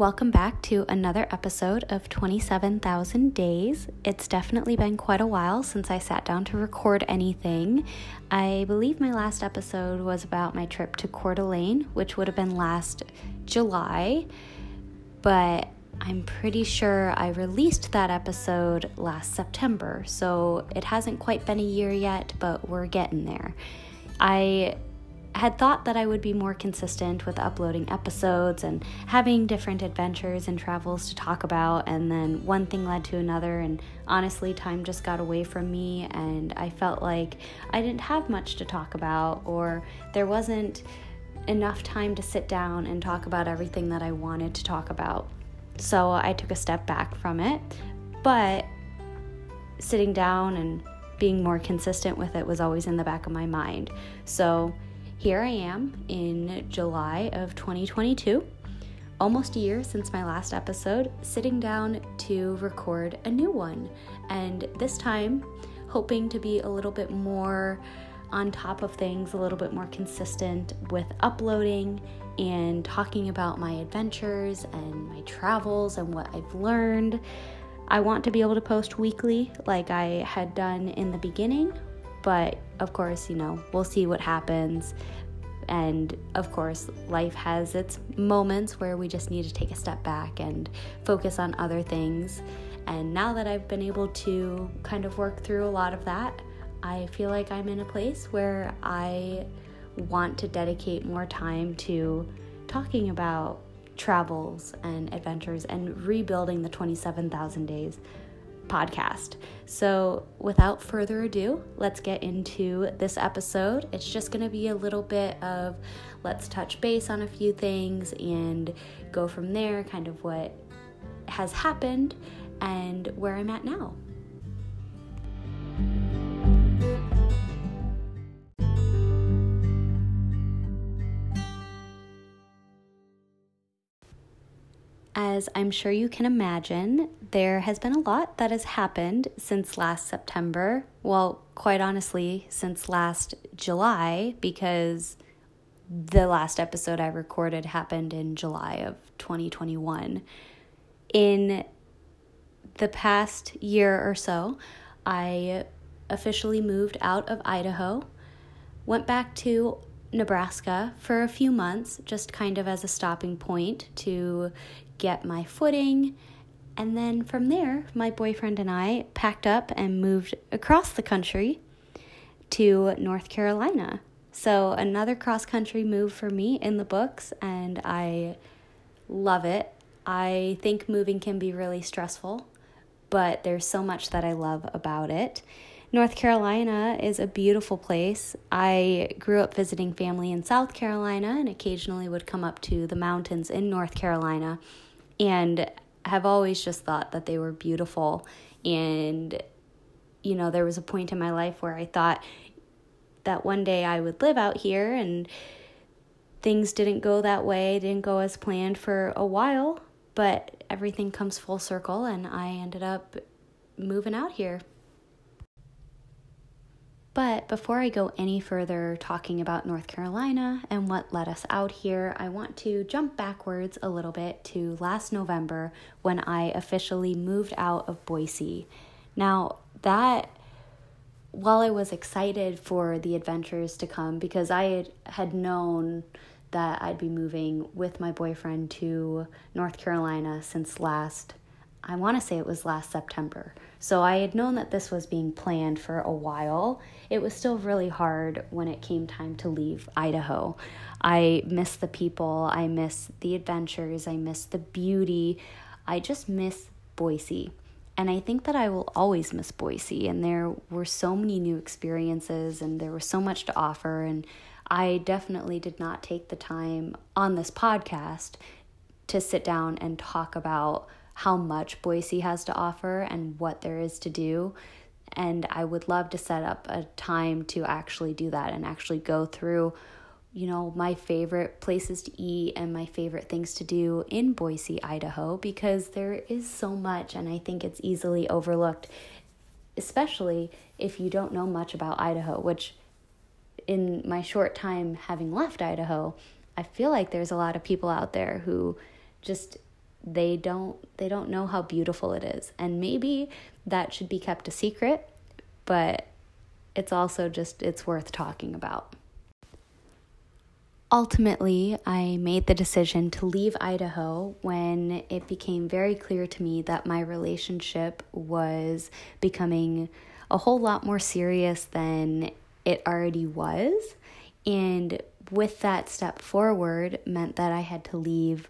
Welcome back to another episode of 27,000 Days. It's definitely been quite a while since I sat down to record anything. I believe my last episode was about my trip to Coeur d'Alene, which would have been last July, but I'm pretty sure I released that episode last September, so it hasn't quite been a year yet, but we're getting there. I had thought that I would be more consistent with uploading episodes and having different adventures and travels to talk about, and then one thing led to another, and honestly, time just got away from me, and I felt like I didn't have much to talk about, or there wasn't enough time to sit down and talk about everything that I wanted to talk about. So I took a step back from it, but sitting down and being more consistent with it was always in the back of my mind. So here I am in July of 2022, almost a year since my last episode, sitting down to record a new one. And this time, hoping to be a little bit more on top of things, a little bit more consistent with uploading and talking about my adventures and my travels and what I've learned. I want to be able to post weekly like I had done in the beginning, but of course, you know, we'll see what happens. And of course, life has its moments where we just need to take a step back and focus on other things. And now that I've been able to kind of work through a lot of that, I feel like I'm in a place where I want to dedicate more time to talking about travels and adventures and rebuilding the 27,000 days podcast. So, without further ado, let's get into this episode. It's just going to be a little bit of let's touch base on a few things and go from there, kind of what has happened and where I'm at now. As I'm sure you can imagine, there has been a lot that has happened since last September. Well, quite honestly, since last July, because the last episode I recorded happened in July of 2021. In the past year or so, I officially moved out of Idaho, went back to Nebraska for a few months, just kind of as a stopping point to get my footing. And then from there, my boyfriend and I packed up and moved across the country to North Carolina. So, another cross country move for me in the books, and I love it. I think moving can be really stressful, but there's so much that I love about it. North Carolina is a beautiful place. I grew up visiting family in South Carolina and occasionally would come up to the mountains in North Carolina and have always just thought that they were beautiful. And, you know, there was a point in my life where I thought that one day I would live out here, and things didn't go that way, didn't go as planned for a while, but everything comes full circle, and I ended up moving out here. But before I go any further talking about North Carolina and what led us out here, I want to jump backwards a little bit to last November when I officially moved out of Boise. Now, that while I was excited for the adventures to come because I had, had known that I'd be moving with my boyfriend to North Carolina since last I want to say it was last September. So I had known that this was being planned for a while. It was still really hard when it came time to leave Idaho. I miss the people, I miss the adventures, I miss the beauty. I just miss Boise. And I think that I will always miss Boise. And there were so many new experiences and there was so much to offer. And I definitely did not take the time on this podcast to sit down and talk about how much Boise has to offer and what there is to do. And I would love to set up a time to actually do that and actually go through, you know, my favorite places to eat and my favorite things to do in Boise, Idaho, because there is so much and I think it's easily overlooked, especially if you don't know much about Idaho, which in my short time having left Idaho, I feel like there's a lot of people out there who just they don't they don't know how beautiful it is. And maybe that should be kept a secret, but it's also just it's worth talking about. Ultimately, I made the decision to leave Idaho when it became very clear to me that my relationship was becoming a whole lot more serious than it already was. And with that step forward meant that I had to leave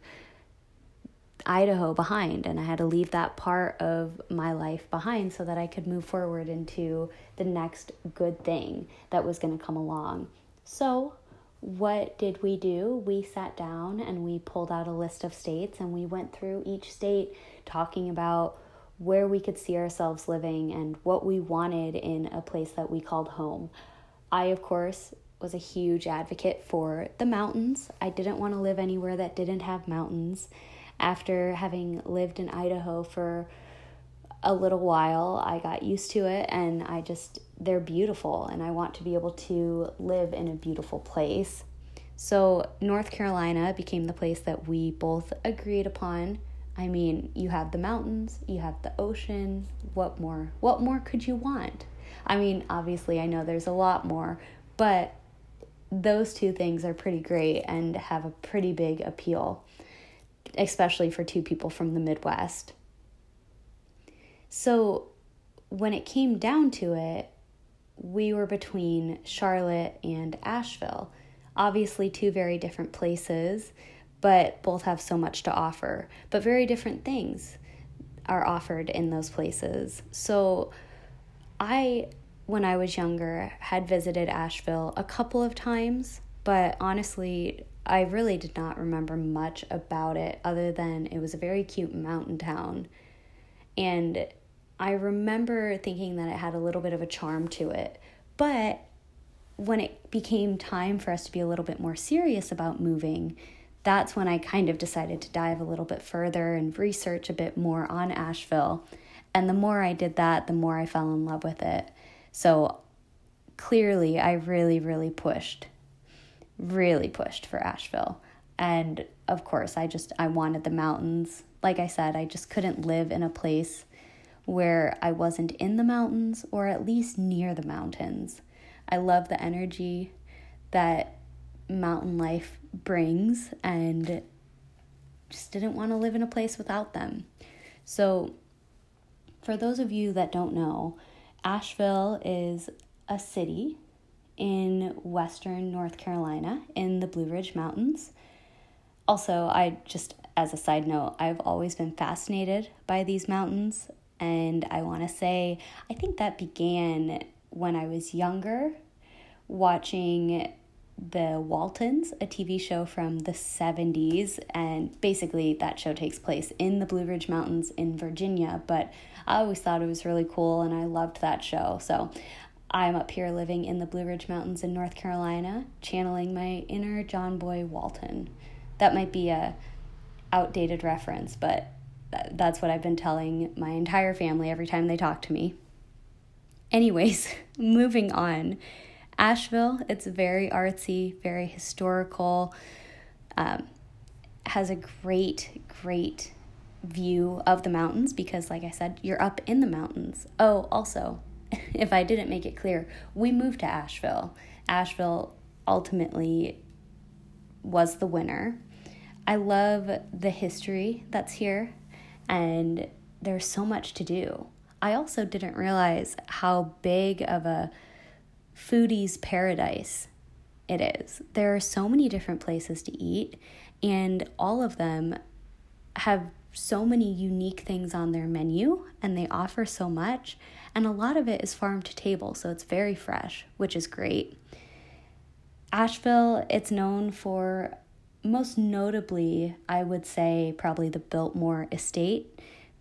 Idaho behind and I had to leave that part of my life behind so that I could move forward into the next good thing that was going to come along. So, what did we do? We sat down and we pulled out a list of states and we went through each state talking about where we could see ourselves living and what we wanted in a place that we called home. I, of course, was a huge advocate for the mountains. I didn't want to live anywhere that didn't have mountains. After having lived in Idaho for a little while, I got used to it and I just, they're beautiful and I want to be able to live in a beautiful place. So, North Carolina became the place that we both agreed upon. I mean, you have the mountains, you have the ocean. What more? What more could you want? I mean, obviously, I know there's a lot more, but those two things are pretty great and have a pretty big appeal, especially for two people from the Midwest. So, when it came down to it, we were between Charlotte and Asheville. Obviously, two very different places, but both have so much to offer. But very different things are offered in those places. So, I when I was younger, had visited Asheville a couple of times, but honestly, I really did not remember much about it other than it was a very cute mountain town. And I remember thinking that it had a little bit of a charm to it. But when it became time for us to be a little bit more serious about moving, that's when I kind of decided to dive a little bit further and research a bit more on Asheville. And the more I did that, the more I fell in love with it. So clearly, I really, really pushed, really pushed for Asheville. And of course, I just, I wanted the mountains. Like I said, I just couldn't live in a place where I wasn't in the mountains or at least near the mountains. I love the energy that mountain life brings and just didn't want to live in a place without them. So, for those of you that don't know, Asheville is a city in western North Carolina in the Blue Ridge Mountains. Also, I just, as a side note, I've always been fascinated by these mountains. And I want to say, I think that began when I was younger, watching the Waltons, a TV show from the 70s. And basically, that show takes place in the Blue Ridge Mountains in Virginia. But I always thought it was really cool and I loved that show. So I'm up here living in the Blue Ridge Mountains in North Carolina, channeling my inner John Boy Walton. That might be a outdated reference, but that's what I've been telling my entire family every time they talk to me. Anyways, moving on. Asheville, it's very artsy, very historical, um, has a great, great view of the mountains because, like I said, you're up in the mountains. Oh, also, if I didn't make it clear, we moved to Asheville. Asheville ultimately was the winner. I love the history that's here, and there's so much to do. I also didn't realize how big of a foodie's paradise it is. There are so many different places to eat, and all of them have so many unique things on their menu and they offer so much. And a lot of it is farm to table, so it's very fresh, which is great. Asheville, it's known for most notably, I would say, probably the Biltmore estate,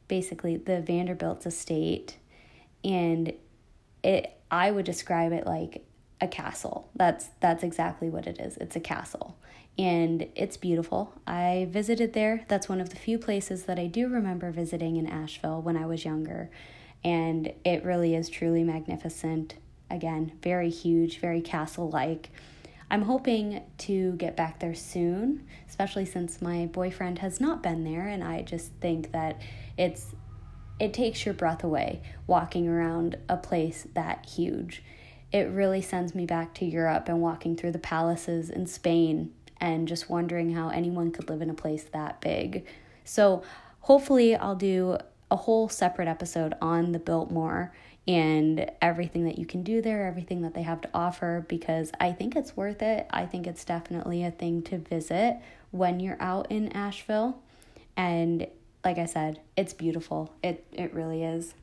basically the Vanderbilt's estate. And it I would describe it like a castle. That's that's exactly what it is. It's a castle and it's beautiful. I visited there. That's one of the few places that I do remember visiting in Asheville when I was younger. And it really is truly magnificent. Again, very huge, very castle like. I'm hoping to get back there soon, especially since my boyfriend has not been there and I just think that it's it takes your breath away walking around a place that huge. It really sends me back to Europe and walking through the palaces in Spain and just wondering how anyone could live in a place that big. So, hopefully, I'll do a whole separate episode on the Biltmore and everything that you can do there, everything that they have to offer, because I think it's worth it. I think it's definitely a thing to visit when you're out in Asheville. And like I said, it's beautiful. It, it really is.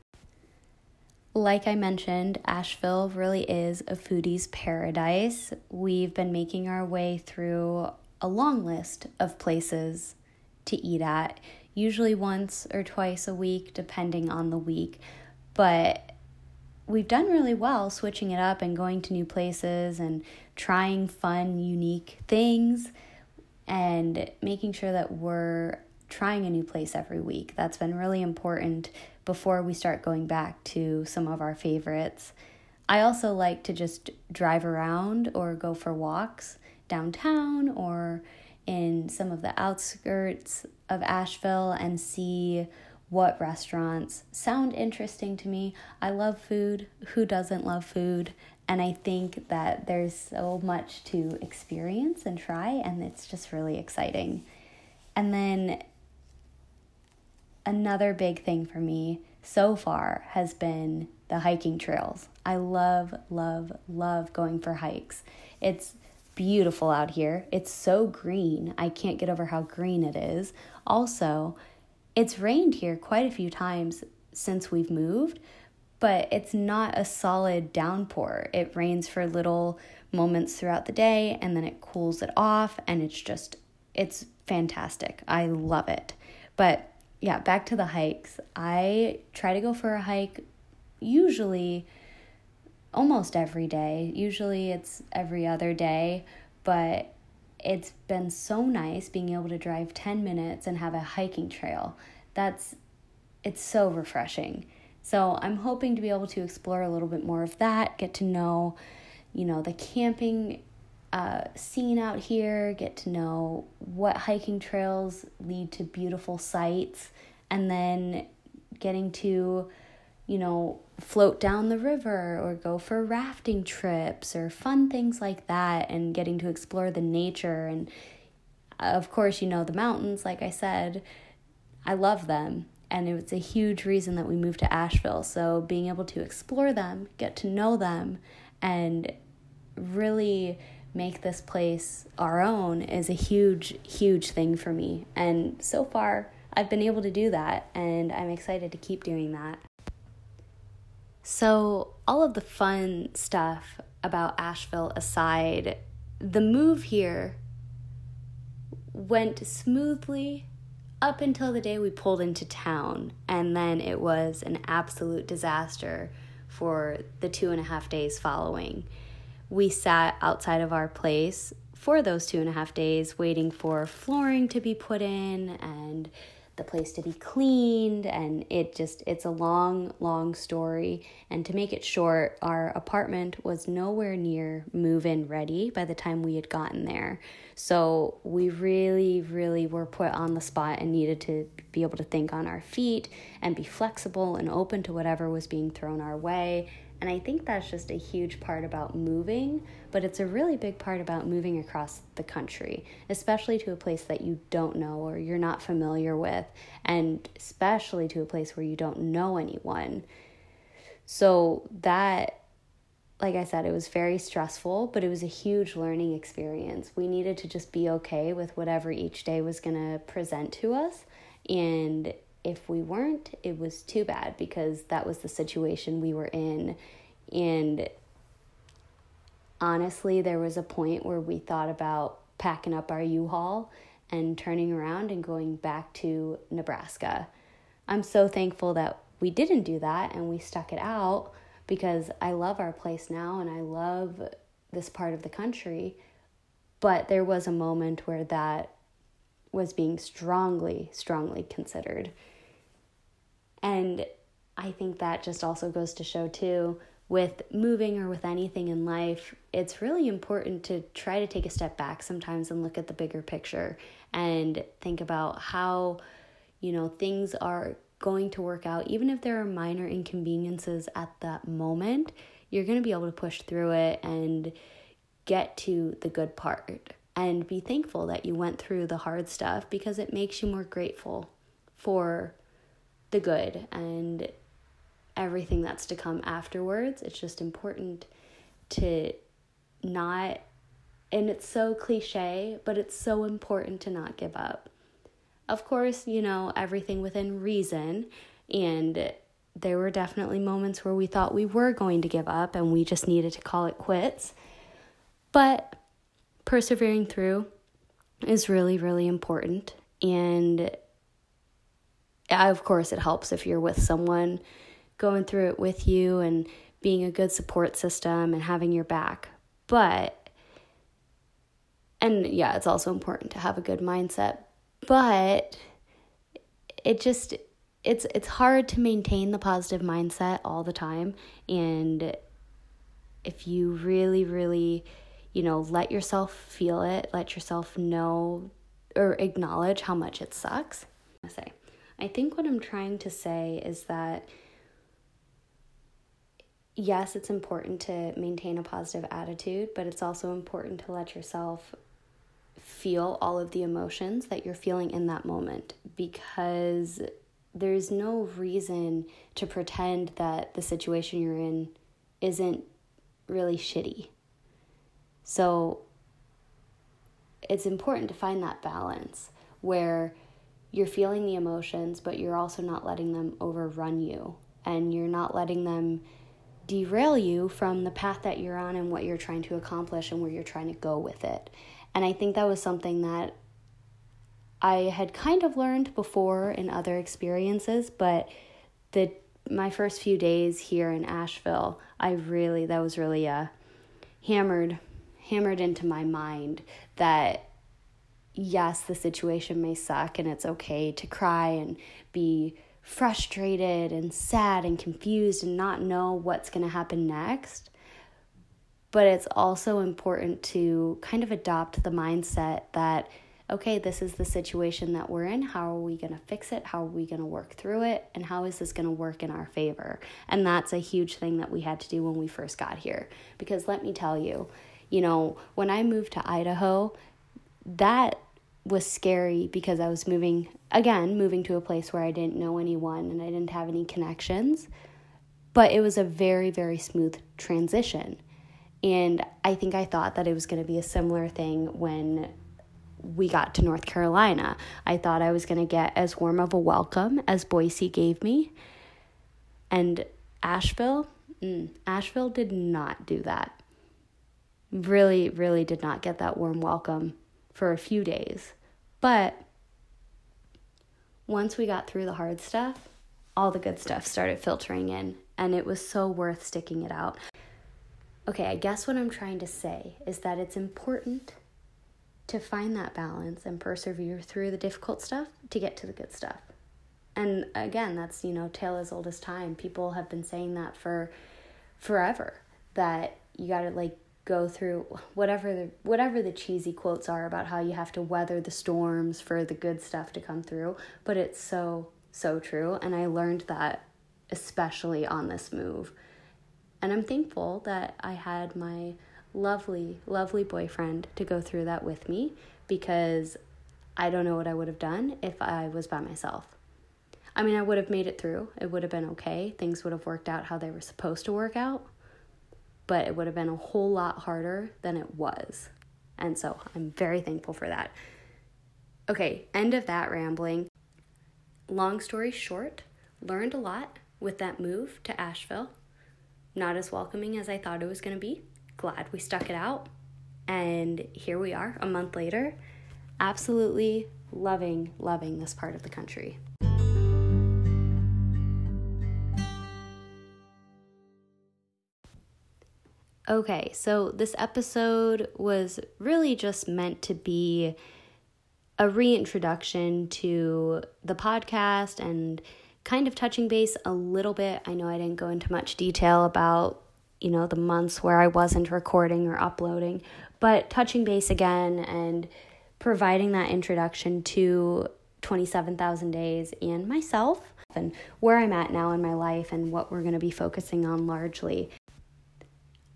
Like I mentioned, Asheville really is a foodie's paradise. We've been making our way through a long list of places to eat at, usually once or twice a week, depending on the week. But we've done really well switching it up and going to new places and trying fun, unique things and making sure that we're trying a new place every week. That's been really important before we start going back to some of our favorites. I also like to just drive around or go for walks downtown or in some of the outskirts of Asheville and see what restaurants sound interesting to me. I love food. Who doesn't love food? And I think that there's so much to experience and try, and it's just really exciting. And then another big thing for me so far has been the hiking trails. I love, love, love going for hikes. It's beautiful out here. It's so green. I can't get over how green it is. Also, it's rained here quite a few times since we've moved, but it's not a solid downpour. It rains for little moments throughout the day and then it cools it off, and it's just, it's fantastic. I love it. But yeah, back to the hikes. I try to go for a hike usually almost every day. Usually it's every other day, but it's been so nice being able to drive 10 minutes and have a hiking trail. That's it's so refreshing. So I'm hoping to be able to explore a little bit more of that, get to know, you know, the camping uh, scene out here, get to know what hiking trails lead to beautiful sights, and then getting to, you know, float down the river or go for rafting trips or fun things like that and getting to explore the nature. And of course you know the mountains like i said i love them. And it's a huge reason that we moved to asheville. So being able to explore them get to know them and really make this place our own is a huge huge thing for me. And so far i've been able to do that and i'm excited to keep doing that so, all of the fun stuff about Asheville aside, the move here went smoothly up until the day we pulled into town, and then it was an absolute disaster for the two and a half days following. We sat outside of our place for those two and a half days waiting for flooring to be put in and the place to be cleaned and it just it's a long long story. And to make it short our apartment was nowhere near move in ready by the time we had gotten there. So we really really were put on the spot and needed to be able to think on our feet and be flexible and open to whatever was being thrown our way and I think that's just a huge part about moving, but it's a really big part about moving across the country, especially to a place that you don't know or you're not familiar with, and especially to a place where you don't know anyone. So that like I said, it was very stressful, but it was a huge learning experience. We needed to just be okay with whatever each day was going to present to us. And if we weren't, it was too bad because that was the situation we were in. And honestly, there was a point where we thought about packing up our U Haul and turning around and going back to Nebraska. I'm so thankful that we didn't do that and we stuck it out because I love our place now and I love this part of the country. But there was a moment where that was being strongly, strongly considered. And I think that just also goes to show, too, with moving or with anything in life, it's really important to try to take a step back sometimes and look at the bigger picture and think about how, you know, things are going to work out. Even if there are minor inconveniences at that moment, you're going to be able to push through it and get to the good part and be thankful that you went through the hard stuff because it makes you more grateful for the good and everything that's to come afterwards. It's just important to not, and it's so cliche, but it's so important to not give up. Of course, you know, everything within reason, and there were definitely moments where we thought we were going to give up and we just needed to call it quits. But persevering through is really, really important. And of course, it helps if you're with someone going through it with you and being a good support system and having your back. But, and yeah, it's also important to have a good mindset. But it just, it's it's hard to maintain the positive mindset all the time and if you really really you know let yourself feel it let yourself know or acknowledge how much it sucks i say i think what i'm trying to say is that yes, it's important to maintain a positive attitude, but it's also important to let yourself feel all of the emotions that you're feeling in that moment because there's no reason to pretend that the situation you're in isn't really shitty. So it's important to find that balance where you're feeling the emotions, but you're also not letting them overrun you and you're not letting them derail you from the path that you're on and what you're trying to accomplish and where you're trying to go with it. And I think that was something that I had kind of learned before in other experiences, but the my first few days here in Asheville, I really that was really uh hammered hammered into my mind that yes, the situation may suck and it's okay to cry and be frustrated and sad and confused and not know what's going to happen next. But it's also important to kind of adopt the mindset that, okay, this is the situation that we're in. How are we going to fix it? How are we going to work through it? And how is this going to work in our favor? And that's a huge thing that we had to do when we first got here. Because let me tell you, you know, when I moved to Idaho, that was scary because I was moving again, moving to a place where I didn't know anyone and I didn't have any connections. But it was a very, very smooth transition. And I think I thought that it was going to be a similar thing when we got to North Carolina. I thought I was going to get as warm of a welcome as Boise gave me. And Asheville, mm, Asheville did not do that. Really, really did not get that warm welcome for a few days. But once we got through the hard stuff, all the good stuff started filtering in, and it was so worth sticking it out. Okay, I guess what I'm trying to say is that it's important to find that balance and persevere through the difficult stuff to get to the good stuff. And again, that's, you know, tale as old as time. People have been saying that for forever that you got to like go through whatever the whatever the cheesy quotes are about how you have to weather the storms for the good stuff to come through but it's so so true and i learned that especially on this move. And i'm thankful that i had my lovely lovely boyfriend to go through that with me because i don't know what i would have done if i was by myself. I mean i would have made it through. It would have been okay. Things would have worked out how they were supposed to work out but it would have been a whole lot harder than it was. And so I'm very thankful for that. Okay, end of that rambling. Long story short, learned a lot with that move to Asheville. Not as welcoming as I thought it was going to be. Glad we stuck it out. And here we are a month later, absolutely loving, loving this part of the country. Okay, so this episode was really just meant to be a reintroduction to the podcast and kind of touching base a little bit. I know I didn't go into much detail about you know, the months where I wasn't recording or uploading, but touching base again and providing that introduction to 27,000 days and myself and where I'm at now in my life and what we're going to be focusing on largely.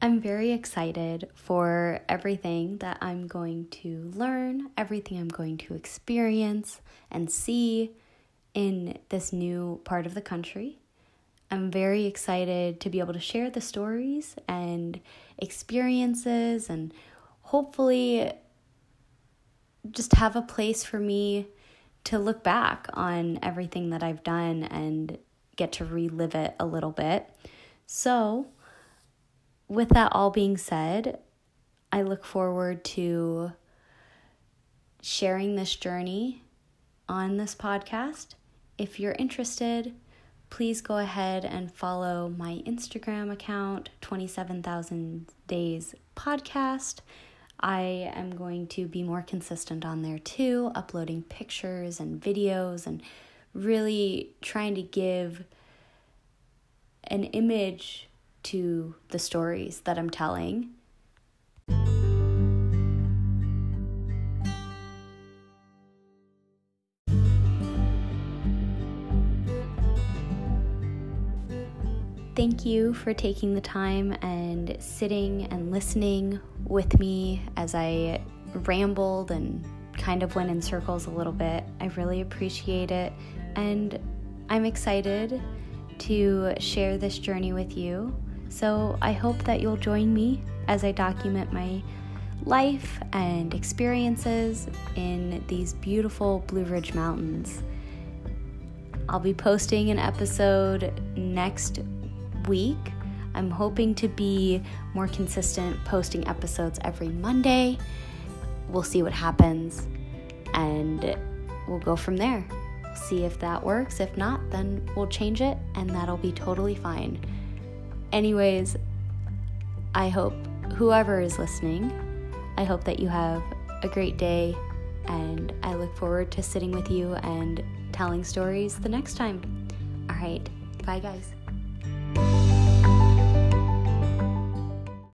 I'm very excited for everything that I'm going to learn, everything I'm going to experience and see in this new part of the country. I'm very excited to be able to share the stories and experiences and hopefully just have a place for me to look back on everything that I've done and get to relive it a little bit. So, with that all being said, I look forward to sharing this journey on this podcast. If you're interested, please go ahead and follow my Instagram account, 27,000 Days Podcast. I am going to be more consistent on there too, uploading pictures and videos and really trying to give an image to the stories that I'm telling. Thank you for taking the time and sitting and listening with me as I rambled and kind of went in circles a little bit. I really appreciate it. And I'm excited to share this journey with you. So I hope that you'll join me as I document my life and experiences in these beautiful Blue Ridge Mountains. I'll be posting an episode next week. I'm hoping to be more consistent, posting episodes every Monday. We'll see what happens and we'll go from there. See if that works. If not, then we'll change it and that'll be totally fine. Anyways, I hope whoever is listening, I hope that you have a great day and I look forward to sitting with you and telling stories the next time. All right, bye guys.